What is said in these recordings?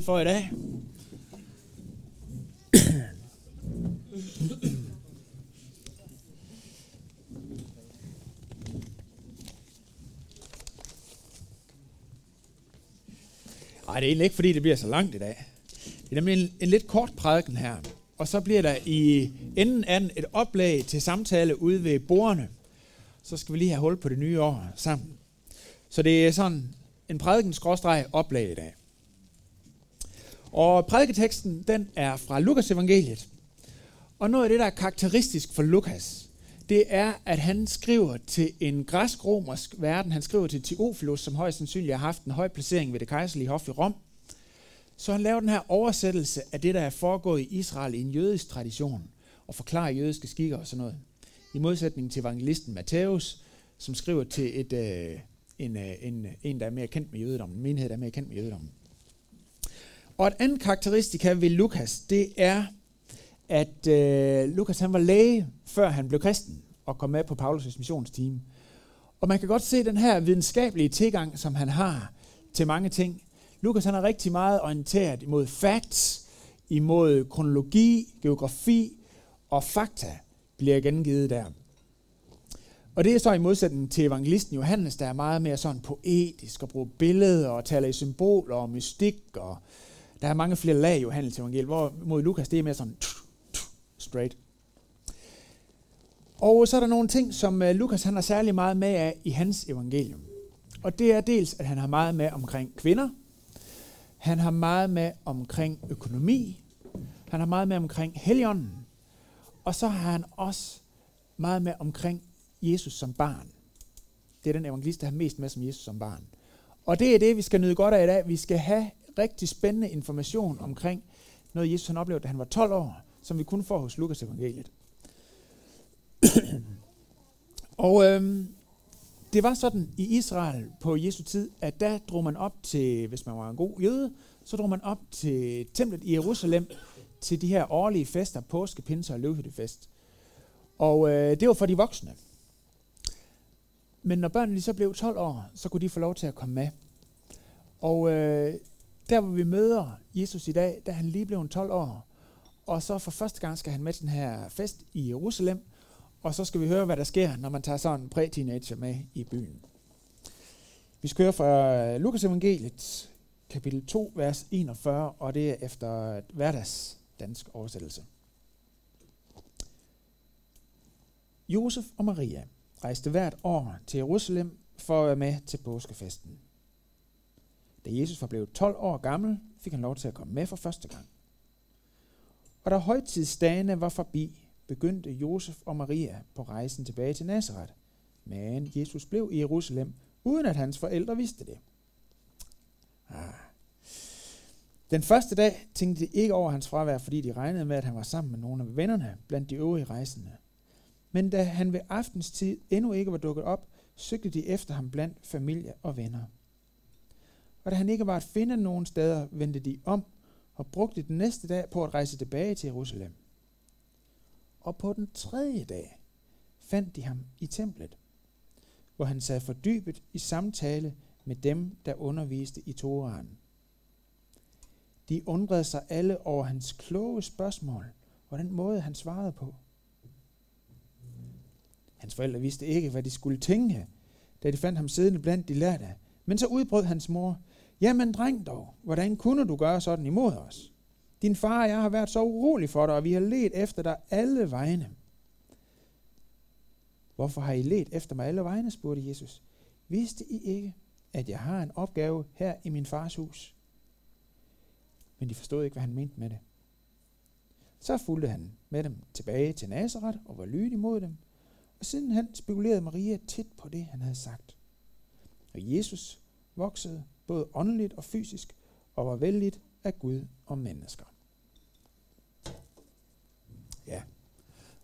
for i dag. Nej, det er egentlig ikke, fordi det bliver så langt i dag. Det er nemlig en, en lidt kort prædiken her. Og så bliver der i enden af den et oplag til samtale ude ved bordene. Så skal vi lige have hul på det nye år sammen. Så det er sådan en prædiken oplag i dag. Og prædiketeksten, den er fra Lukas evangeliet. Og noget af det, der er karakteristisk for Lukas, det er, at han skriver til en græsk-romersk verden. Han skriver til Theophilus, som højst sandsynligt har haft en høj placering ved det kejserlige hof i Rom. Så han laver den her oversættelse af det, der er foregået i Israel i en jødisk tradition, og forklarer jødiske skikker og sådan noget. I modsætning til evangelisten Matthæus, som skriver til et, øh, en, øh, en, øh, en, der er mere kendt med jødedommen, en menighed, der er mere kendt med jødedommen. Og et andet karakteristika ved Lukas, det er, at øh, Lukas han var læge, før han blev kristen, og kom med på Paulus' missionsteam. Og man kan godt se den her videnskabelige tilgang, som han har til mange ting. Lukas han er rigtig meget orienteret imod facts, imod kronologi, geografi og fakta bliver gengivet der. Og det er så i modsætning til evangelisten Johannes, der er meget mere sådan poetisk og bruger billeder og taler i symboler og mystik. Og der er mange flere lag i Johannes evangeliet, hvor mod Lukas det er mere sådan straight. Og så er der nogle ting, som øh, Lukas han har særlig meget med af i hans evangelium. Og det er dels, at han har meget med omkring kvinder. Han har meget med omkring økonomi. Han har meget med omkring helligånden. Og så har han også meget med omkring Jesus som barn. Det er den evangelist, der har mest med som Jesus som barn. Og det er det, vi skal nyde godt af i dag. Vi skal have rigtig spændende information omkring noget, Jesus han oplevede, da han var 12 år, som vi kun får hos Lukas evangeliet. og øhm, det var sådan i Israel på Jesu tid, at der drog man op til, hvis man var en god jøde, så drog man op til templet i Jerusalem til de her årlige fester, påske, pinse og løvhyttefest. Og øh, det var for de voksne. Men når børnene så blev 12 år, så kunne de få lov til at komme med. Og øh, der hvor vi møder Jesus i dag, da han lige blev 12 år, og så for første gang skal han med til den her fest i Jerusalem, og så skal vi høre, hvad der sker, når man tager sådan en præ-teenager med i byen. Vi skal høre fra Lukas evangeliet, kapitel 2, vers 41, og det er efter hverdags dansk oversættelse. Josef og Maria rejste hvert år til Jerusalem for at være med til påskefesten. Da Jesus var blevet 12 år gammel, fik han lov til at komme med for første gang. Og da højtidsdagene var forbi, begyndte Josef og Maria på rejsen tilbage til Nazareth. Men Jesus blev i Jerusalem, uden at hans forældre vidste det. Ah. Den første dag tænkte de ikke over hans fravær, fordi de regnede med, at han var sammen med nogle af vennerne blandt de øvrige rejsende. Men da han ved aftenstid endnu ikke var dukket op, søgte de efter ham blandt familie og venner. Og da han ikke var at finde nogen steder, vendte de om og brugte den næste dag på at rejse tilbage til Jerusalem. Og på den tredje dag fandt de ham i templet, hvor han sad fordybet i samtale med dem, der underviste i Toraen. De undrede sig alle over hans kloge spørgsmål og den måde, han svarede på. Hans forældre vidste ikke, hvad de skulle tænke, da de fandt ham siddende blandt de lærte. Men så udbrød hans mor, Jamen dreng dog, hvordan kunne du gøre sådan imod os? Din far og jeg har været så urolig for dig, og vi har let efter dig alle vegne. Hvorfor har I let efter mig alle vegne, spurgte Jesus. Vidste I ikke, at jeg har en opgave her i min fars hus? Men de forstod ikke, hvad han mente med det. Så fulgte han med dem tilbage til Nazareth og var lydig mod dem, og sidenhen spekulerede Maria tæt på det, han havde sagt. Og Jesus voksede både åndeligt og fysisk, og var vældigt af Gud og mennesker. Ja,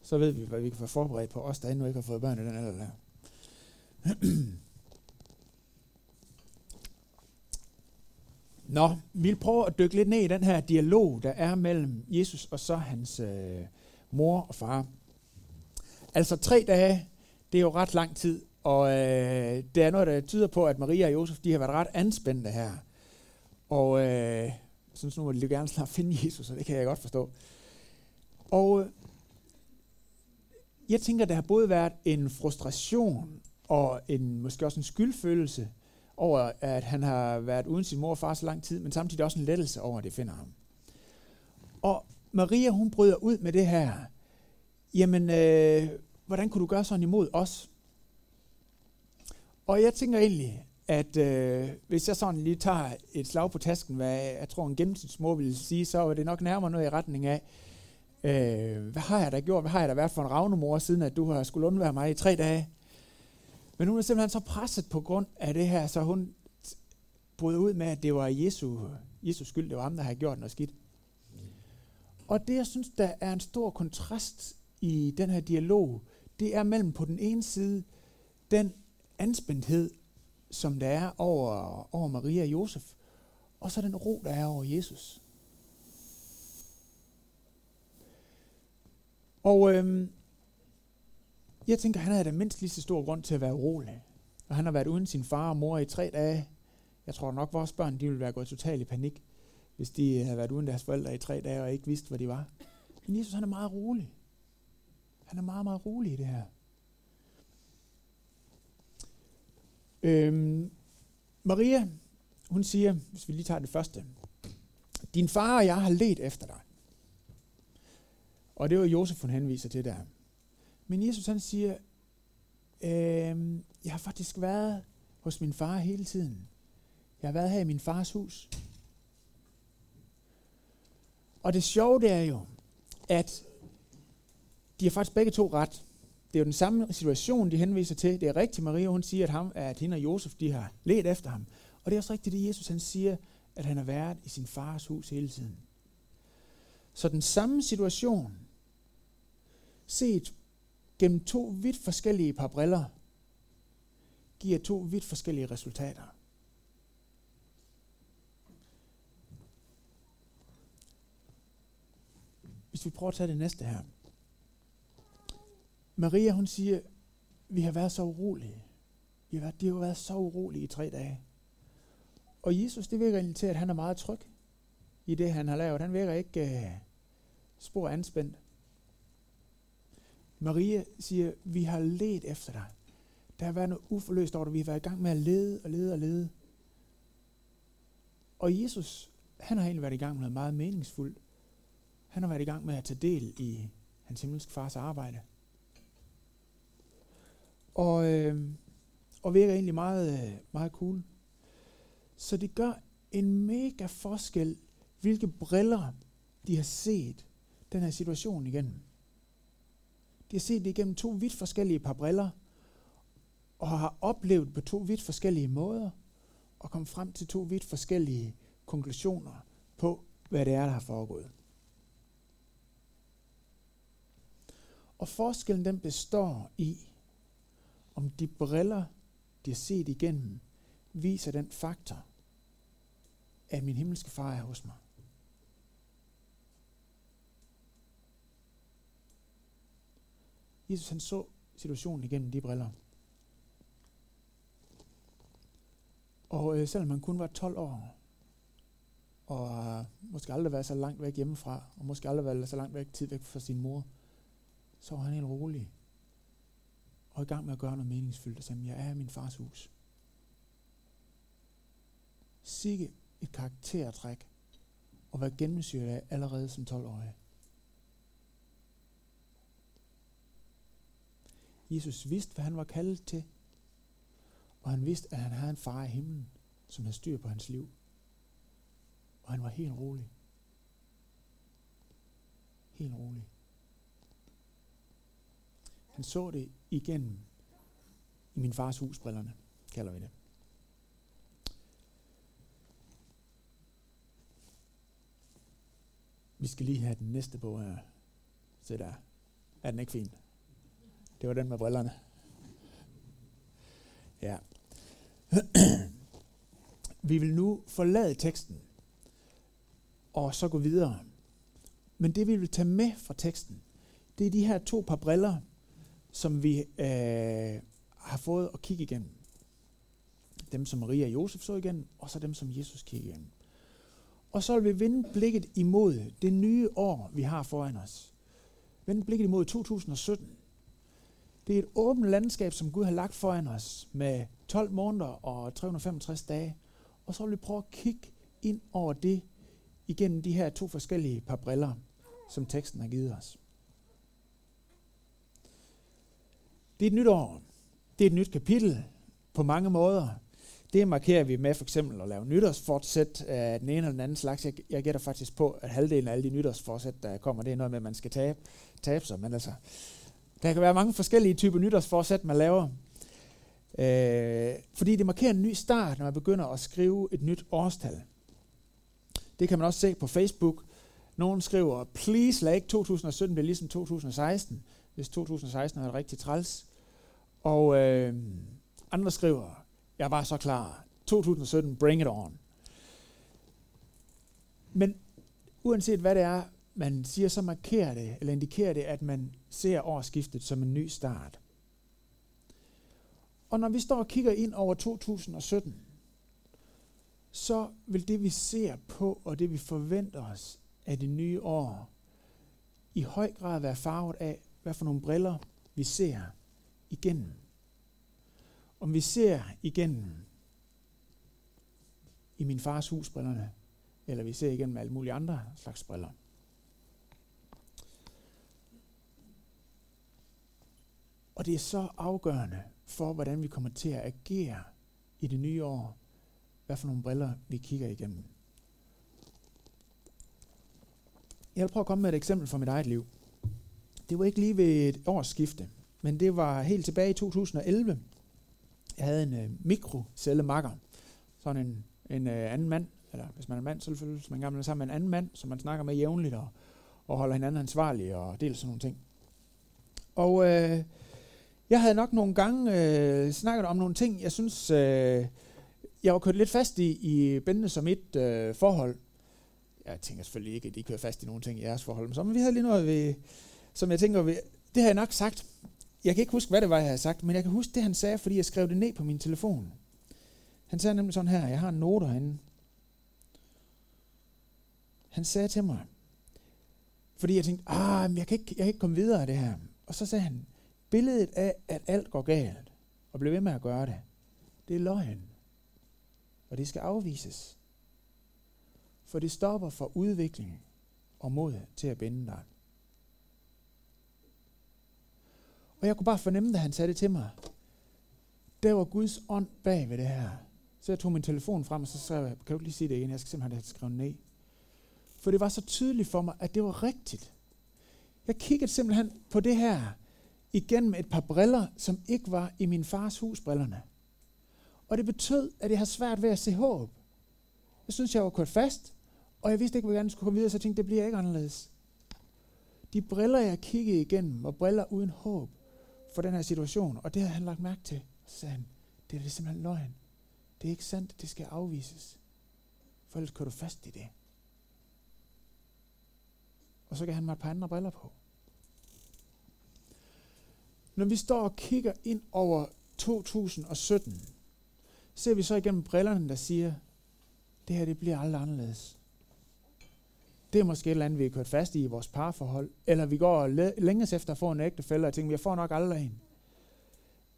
så ved vi, hvad vi kan være forberedt på os, der endnu ikke har fået børn i den alder der. Nå, vi vil prøve at dykke lidt ned i den her dialog, der er mellem Jesus og så hans øh, mor og far. Altså tre dage, det er jo ret lang tid, og øh, det er noget, der tyder på, at Maria og Josef de har været ret anspændte her. Og øh, synes nu, at de gerne snart finde Jesus, og det kan jeg godt forstå. Og øh, jeg tænker, der har både været en frustration og en måske også en skyldfølelse over, at han har været uden sin mor og far så lang tid, men samtidig også en lettelse over, at det finder ham. Og Maria, hun bryder ud med det her. Jamen, øh, hvordan kunne du gøre sådan imod os? Og jeg tænker egentlig, at øh, hvis jeg sådan lige tager et slag på tasken, hvad jeg tror en gennemsnitsmor vil sige, så er det nok nærmere noget i retning af, øh, hvad har jeg da gjort? Hvad har jeg da været for en ravnemor, siden at du har skulle undvære mig i tre dage? Men hun er simpelthen så presset på grund af det her, så hun brød ud med, at det var Jesu, Jesus skyld, det var ham, der havde gjort noget skidt. Og det, jeg synes, der er en stor kontrast i den her dialog, det er mellem på den ene side den anspændthed, som der er over, over Maria og Josef, og så den ro, der er over Jesus. Og øhm, jeg tænker, han havde da mindst lige så stor grund til at være urolig. Og han har været uden sin far og mor i tre dage. Jeg tror nok, vores børn de ville være gået totalt i panik, hvis de havde været uden deres forældre i tre dage og ikke vidste, hvor de var. Men Jesus han er meget rolig. Han er meget, meget rolig i det her. Øhm, Maria, hun siger, hvis vi lige tager det første, din far og jeg har let efter dig. Og det var Josef, hun henviser til der. Men Jesus han siger, øhm, jeg har faktisk været hos min far hele tiden. Jeg har været her i min fars hus. Og det sjove det er jo, at de har faktisk begge to ret. Det er jo den samme situation, de henviser til. Det er rigtigt, Maria, hun siger, at, ham, at hende og Josef, de har let efter ham. Og det er også rigtigt, det Jesus han siger, at han har været i sin fars hus hele tiden. Så den samme situation, set gennem to vidt forskellige par briller, giver to vidt forskellige resultater. Hvis vi prøver at tage det næste her. Maria, hun siger, vi har været så urolige. Vi har været, de har været så urolige i tre dage. Og Jesus, det virker egentlig til, at han er meget tryg i det, han har lavet. Han virker ikke uh, spor anspændt. Maria siger, vi har let efter dig. Der har været noget uforløst over det. Vi har været i gang med at lede og lede og lede. Og Jesus, han har egentlig været i gang med noget meget meningsfuldt. Han har været i gang med at tage del i hans himmelske fars arbejde. Og, øh, og virker egentlig meget, øh, meget cool. Så det gør en mega forskel, hvilke briller de har set den her situation igennem. De har set det igennem to vidt forskellige par briller, og har oplevet på to vidt forskellige måder, og kom frem til to vidt forskellige konklusioner på, hvad det er, der har foregået. Og forskellen den består i, om de briller, de har set igennem, viser den faktor, at min himmelske far er hos mig. Jesus han så situationen igennem de briller. Og øh, selvom han kun var 12 år, og øh, måske aldrig været så langt væk hjemmefra, og måske aldrig været så langt væk tid væk fra sin mor, så var han helt rolig. Og i gang med at gøre noget meningsfyldt, og sagde, jeg er i min fars hus. Sikke et karaktertræk, og være gennemsyret af allerede som 12-årig. Jesus vidste, hvad han var kaldet til. Og han vidste, at han havde en far i himlen, som havde styr på hans liv. Og han var helt rolig. Helt rolig. Han så det igennem i min fars husbrillerne, kalder vi det. Vi skal lige have den næste bog her. Se der. Er den ikke fin? Det var den med brillerne. Ja. vi vil nu forlade teksten og så gå videre. Men det vi vil tage med fra teksten, det er de her to par briller, som vi øh, har fået at kigge igennem. Dem, som Maria og Josef så igennem, og så dem, som Jesus kiggede igennem. Og så vil vi vende blikket imod det nye år, vi har foran os. Vende blikket imod 2017. Det er et åbent landskab, som Gud har lagt foran os med 12 måneder og 365 dage. Og så vil vi prøve at kigge ind over det igennem de her to forskellige par briller, som teksten har givet os. Det er et nyt år. Det er et nyt kapitel på mange måder. Det markerer vi med for eksempel at lave nytårsfortsæt af den ene eller den anden slags. Jeg, jeg gætter faktisk på, at halvdelen af alle de nytårsforsæt, der kommer, det er noget med, at man skal tabe, tabe sig. Men altså, der kan være mange forskellige typer nytårsforsæt, man laver. Øh, fordi det markerer en ny start, når man begynder at skrive et nyt årstal. Det kan man også se på Facebook. Nogen skriver, please lad ikke 2017 blive ligesom 2016, hvis 2016 er rigtig træls. Og øh, andre skriver, jeg var så klar. 2017, bring it on. Men uanset hvad det er, man siger, så markerer det, eller indikerer det, at man ser årsskiftet som en ny start. Og når vi står og kigger ind over 2017, så vil det, vi ser på, og det, vi forventer os af det nye år, i høj grad være farvet af, hvad for nogle briller vi ser igennem. Om vi ser igennem i min fars husbrillerne, eller vi ser igennem alle mulige andre slags briller. Og det er så afgørende for, hvordan vi kommer til at agere i det nye år, hvad for nogle briller vi kigger igennem. Jeg vil prøve at komme med et eksempel fra mit eget liv. Det var ikke lige ved et årsskifte, men det var helt tilbage i 2011. Jeg havde en øh, mikrocellemakker, sådan en, en øh, anden mand, eller hvis man er mand, selvfølgelig, så man gerne sammen med en anden mand, som man snakker med jævnligt og, og holder hinanden ansvarlig og deler sådan nogle ting. Og øh, jeg havde nok nogle gange øh, snakket om nogle ting, jeg synes, øh, jeg var kørt lidt fast i, i Bente som et øh, forhold. Jeg tænker selvfølgelig ikke, at I kører fast i nogle ting i jeres forhold, men så, men vi havde lige noget, ved, som jeg tænker, ved, det har jeg nok sagt. Jeg kan ikke huske, hvad det var, jeg havde sagt, men jeg kan huske det, han sagde, fordi jeg skrev det ned på min telefon. Han sagde nemlig sådan her, jeg har en note herinde. Han sagde til mig, fordi jeg tænkte, ah, men jeg kan, ikke, jeg kan ikke komme videre af det her. Og så sagde han, billedet af, at alt går galt, og bliver ved med at gøre det, det er løgn. Og det skal afvises. For det stopper for udvikling og mod til at binde dig. Og jeg kunne bare fornemme, da han sagde det til mig. Der var Guds ånd bag ved det her. Så jeg tog min telefon frem, og så skrev jeg, kan du lige sige det igen? Jeg skal simpelthen have det skrevet ned. For det var så tydeligt for mig, at det var rigtigt. Jeg kiggede simpelthen på det her igennem et par briller, som ikke var i min fars hus brillerne. Og det betød, at jeg har svært ved at se håb. Jeg synes, jeg var kørt fast, og jeg vidste ikke, hvordan jeg skulle komme videre, så jeg tænkte, det bliver ikke anderledes. De briller, jeg kiggede igennem, var briller uden håb for den her situation, og det havde han lagt mærke til. Så sagde han, det er det simpelthen løgn. Det er ikke sandt, det skal afvises. For ellers kører du fast i det. Og så kan han mig et par andre briller på. Når vi står og kigger ind over 2017, ser vi så igennem brillerne, der siger, det her det bliver aldrig anderledes. Det er måske et eller andet, vi har kørt fast i i vores parforhold. Eller vi går længes efter at få en ægtefælde og tænker, jeg får nok aldrig en.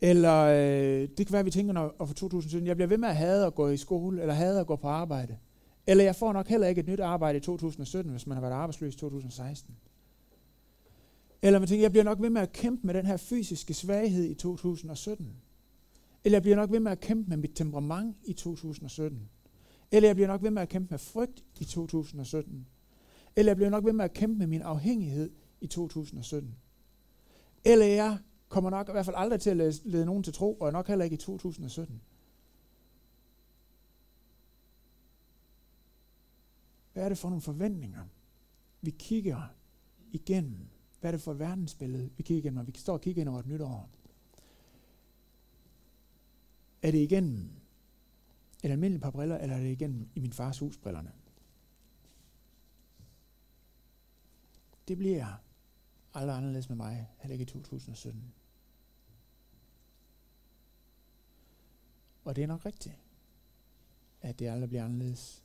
Eller øh, det kan være, at vi tænker, når for 2017, jeg bliver ved med at have at gå i skole, eller have at gå på arbejde. Eller jeg får nok heller ikke et nyt arbejde i 2017, hvis man har været arbejdsløs i 2016. Eller man tænker, jeg bliver nok ved med at kæmpe med den her fysiske svaghed i 2017. Eller jeg bliver nok ved med at kæmpe med mit temperament i 2017. Eller jeg bliver nok ved med at kæmpe med frygt i 2017. Eller jeg bliver nok ved med at kæmpe med min afhængighed i 2017. Eller jeg kommer nok i hvert fald aldrig til at lede, lede nogen til tro, og nok heller ikke i 2017. Hvad er det for nogle forventninger, vi kigger igennem? Hvad er det for et verdensbillede, vi kigger igennem, når vi står og kigger ind over et nyt år? Er det igennem et almindeligt par briller, eller er det igennem i min fars husbrillerne? Det bliver aldrig anderledes med mig, heller ikke i 2017. Og det er nok rigtigt, at det aldrig bliver anderledes.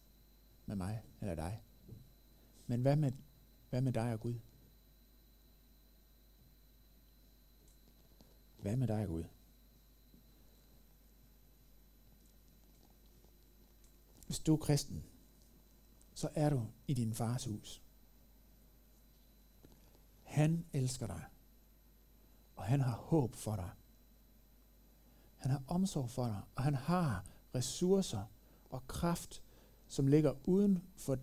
med mig eller dig. Men hvad med, hvad med dig og Gud? Hvad med dig og Gud? Hvis du er kristen, så er du i din fars hus. Han elsker dig, og han har håb for dig. Han har omsorg for dig, og han har ressourcer og kraft, som ligger uden for,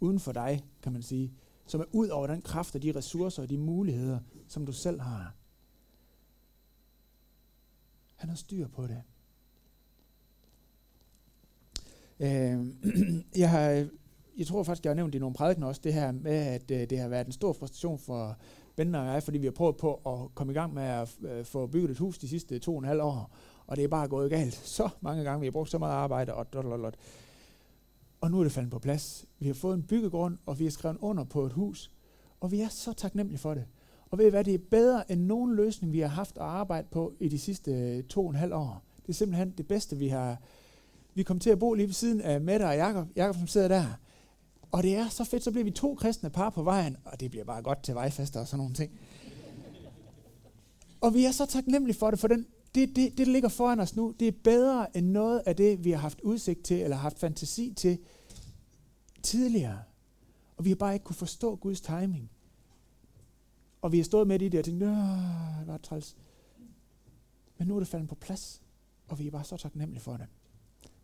uden for dig, kan man sige, som er ud over den kraft og de ressourcer og de muligheder, som du selv har. Han har styr på det. Øh, jeg, har, jeg tror faktisk, jeg har nævnt i nogle prædiken også det her med, at øh, det har været en stor frustration for Bente og jeg, fordi vi har prøvet på at komme i gang med at øh, få bygget et hus de sidste to og en halv år, og det er bare gået galt så mange gange. Vi har brugt så meget arbejde, og dot, dot, dot. Og nu er det faldet på plads. Vi har fået en byggegrund, og vi har skrevet under på et hus, og vi er så taknemmelige for det. Og ved I hvad, det er bedre end nogen løsning, vi har haft at arbejde på i de sidste øh, to og en halv år. Det er simpelthen det bedste, vi har. Vi kom til at bo lige ved siden af Mette og Jakob, Jakob som sidder der. Og det er så fedt, så bliver vi to kristne par på vejen, og det bliver bare godt til vejfester og sådan nogle ting. Og vi er så taknemmelige for det, for den, det, det, det, der ligger foran os nu, det er bedre end noget af det, vi har haft udsigt til, eller haft fantasi til tidligere. Og vi har bare ikke kunne forstå Guds timing. Og vi har stået med det og tænkt, det var træls. Men nu er det faldet på plads, og vi er bare så taknemmelige for det.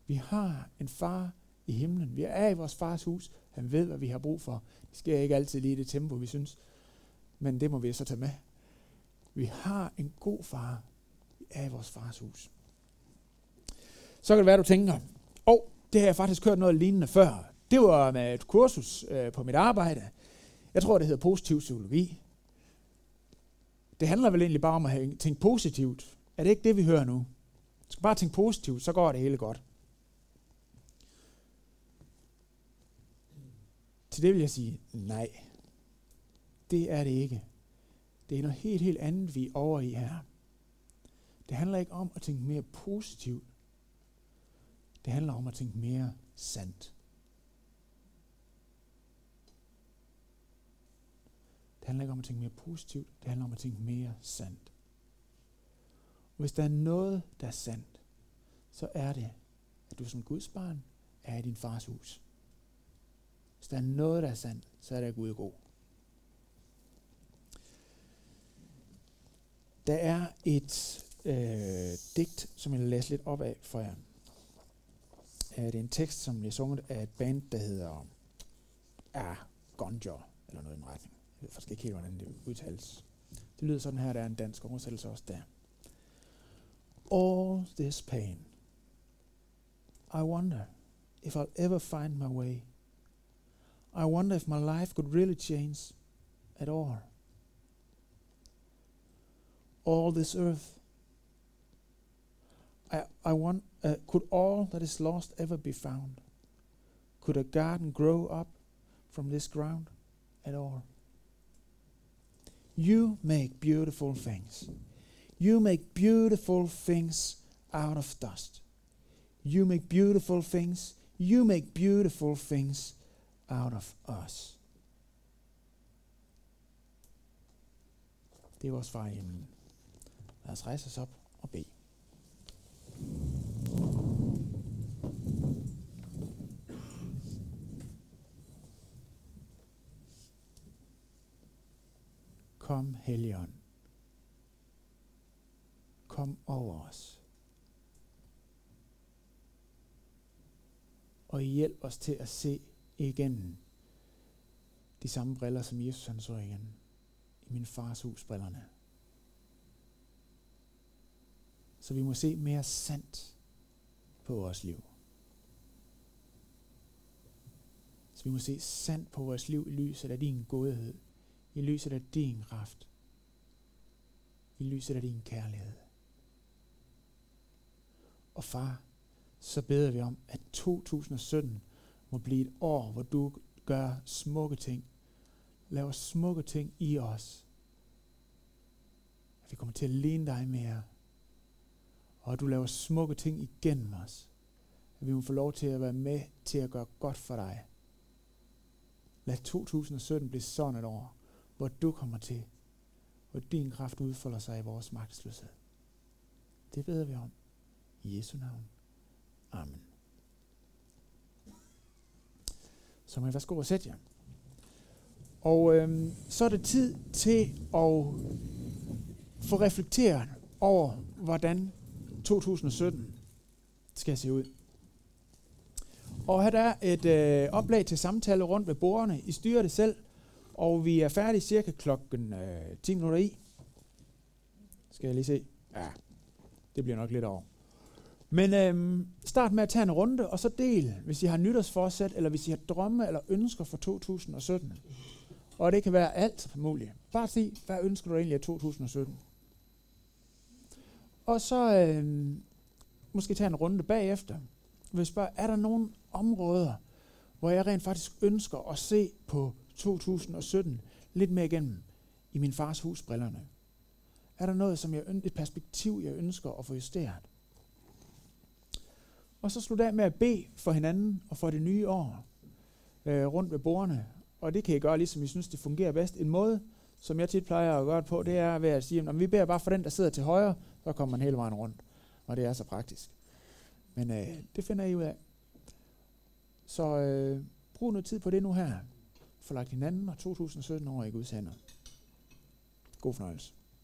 Vi har en far i himlen. Vi er i vores fars hus. Han ved, hvad vi har brug for. Det sker ikke altid lige i det tempo, vi synes. Men det må vi så tage med. Vi har en god far. Vi er i vores fars hus. Så kan det være, du tænker, åh, oh, det har jeg faktisk kørt noget lignende før. Det var med et kursus øh, på mit arbejde. Jeg tror, det hedder positiv psykologi. Det handler vel egentlig bare om at tænke positivt. Er det ikke det, vi hører nu? Du skal bare tænke positivt, så går det hele godt. Til det vil jeg sige, nej. Det er det ikke. Det er noget helt, helt andet, vi er over i her. Det handler ikke om at tænke mere positivt. Det handler om at tænke mere sandt. Det handler ikke om at tænke mere positivt, det handler om at tænke mere sandt. Og hvis der er noget, der er sandt, så er det, at du som Guds barn er i din fars hus. Hvis der er noget, der er sandt, så er det, Gud god. Der er et øh, digt, som jeg vil læse lidt op af for jer. Øh, det er en tekst, som bliver sunget af et band, der hedder Ah, Gonjo, eller noget i den retning. Jeg ved faktisk ikke helt, hvordan det udtales. Det lyder sådan her, der er en dansk oversættelse også der. All this pain. I wonder if I'll ever find my way. I wonder if my life could really change at all. All this earth. I, I want, uh, could all that is lost ever be found? Could a garden grow up from this ground at all? You make beautiful things. You make beautiful things out of dust. You make beautiful things. You make beautiful things out of us. Det er vores far i himlen. Lad os rejse os op og bede. Kom, Helligånd. Kom over os. Og hjælp os til at se igen de samme briller, som Jesus han så igen. I min fars hus brillerne. Så vi må se mere sandt på vores liv. Så vi må se sandt på vores liv i lyset af din godhed i lyset af din kraft, i lyset af din kærlighed. Og far, så beder vi om, at 2017 må blive et år, hvor du gør smukke ting, laver smukke ting i os. At vi kommer til at ligne dig mere, og at du laver smukke ting igennem os. At vi må få lov til at være med til at gøre godt for dig. Lad 2017 blive sådan et år, hvor du kommer til, hvor din kraft udfolder sig i vores magtesløshed. Det beder vi om. I Jesu navn. Amen. Så må I værsgo og sætte jer. Og øhm, så er det tid til at få reflekteret over, hvordan 2017 skal se ud. Og her der er et øh, oplag til samtale rundt ved bordene. I styrer det selv, og vi er færdige cirka klokken øh, 10 minutter i. Skal jeg lige se? Ja, det bliver nok lidt over. Men øhm, start med at tage en runde, og så del, hvis I har nytårsforsæt, eller hvis I har drømme eller ønsker for 2017. Og det kan være alt muligt. Bare sig, hvad ønsker du egentlig af 2017? Og så øhm, måske tage en runde bagefter. Hvis spørge, er der nogle områder, hvor jeg rent faktisk ønsker at se på 2017 lidt mere igennem i min fars husbrillerne? Er der noget, som jeg, et perspektiv, jeg ønsker at få justeret? Og så slutte af med at bede for hinanden og for det nye år øh, rundt ved bordene. Og det kan I gøre, ligesom I synes, det fungerer bedst. En måde, som jeg tit plejer at gøre det på, det er ved at sige, at vi beder bare for den, der sidder til højre, så kommer man hele vejen rundt. Og det er så praktisk. Men øh, det finder I ud af. Så øh, brug noget tid på det nu her. Forlagt hinanden og 2017 over i Guds hænder. God fornøjelse.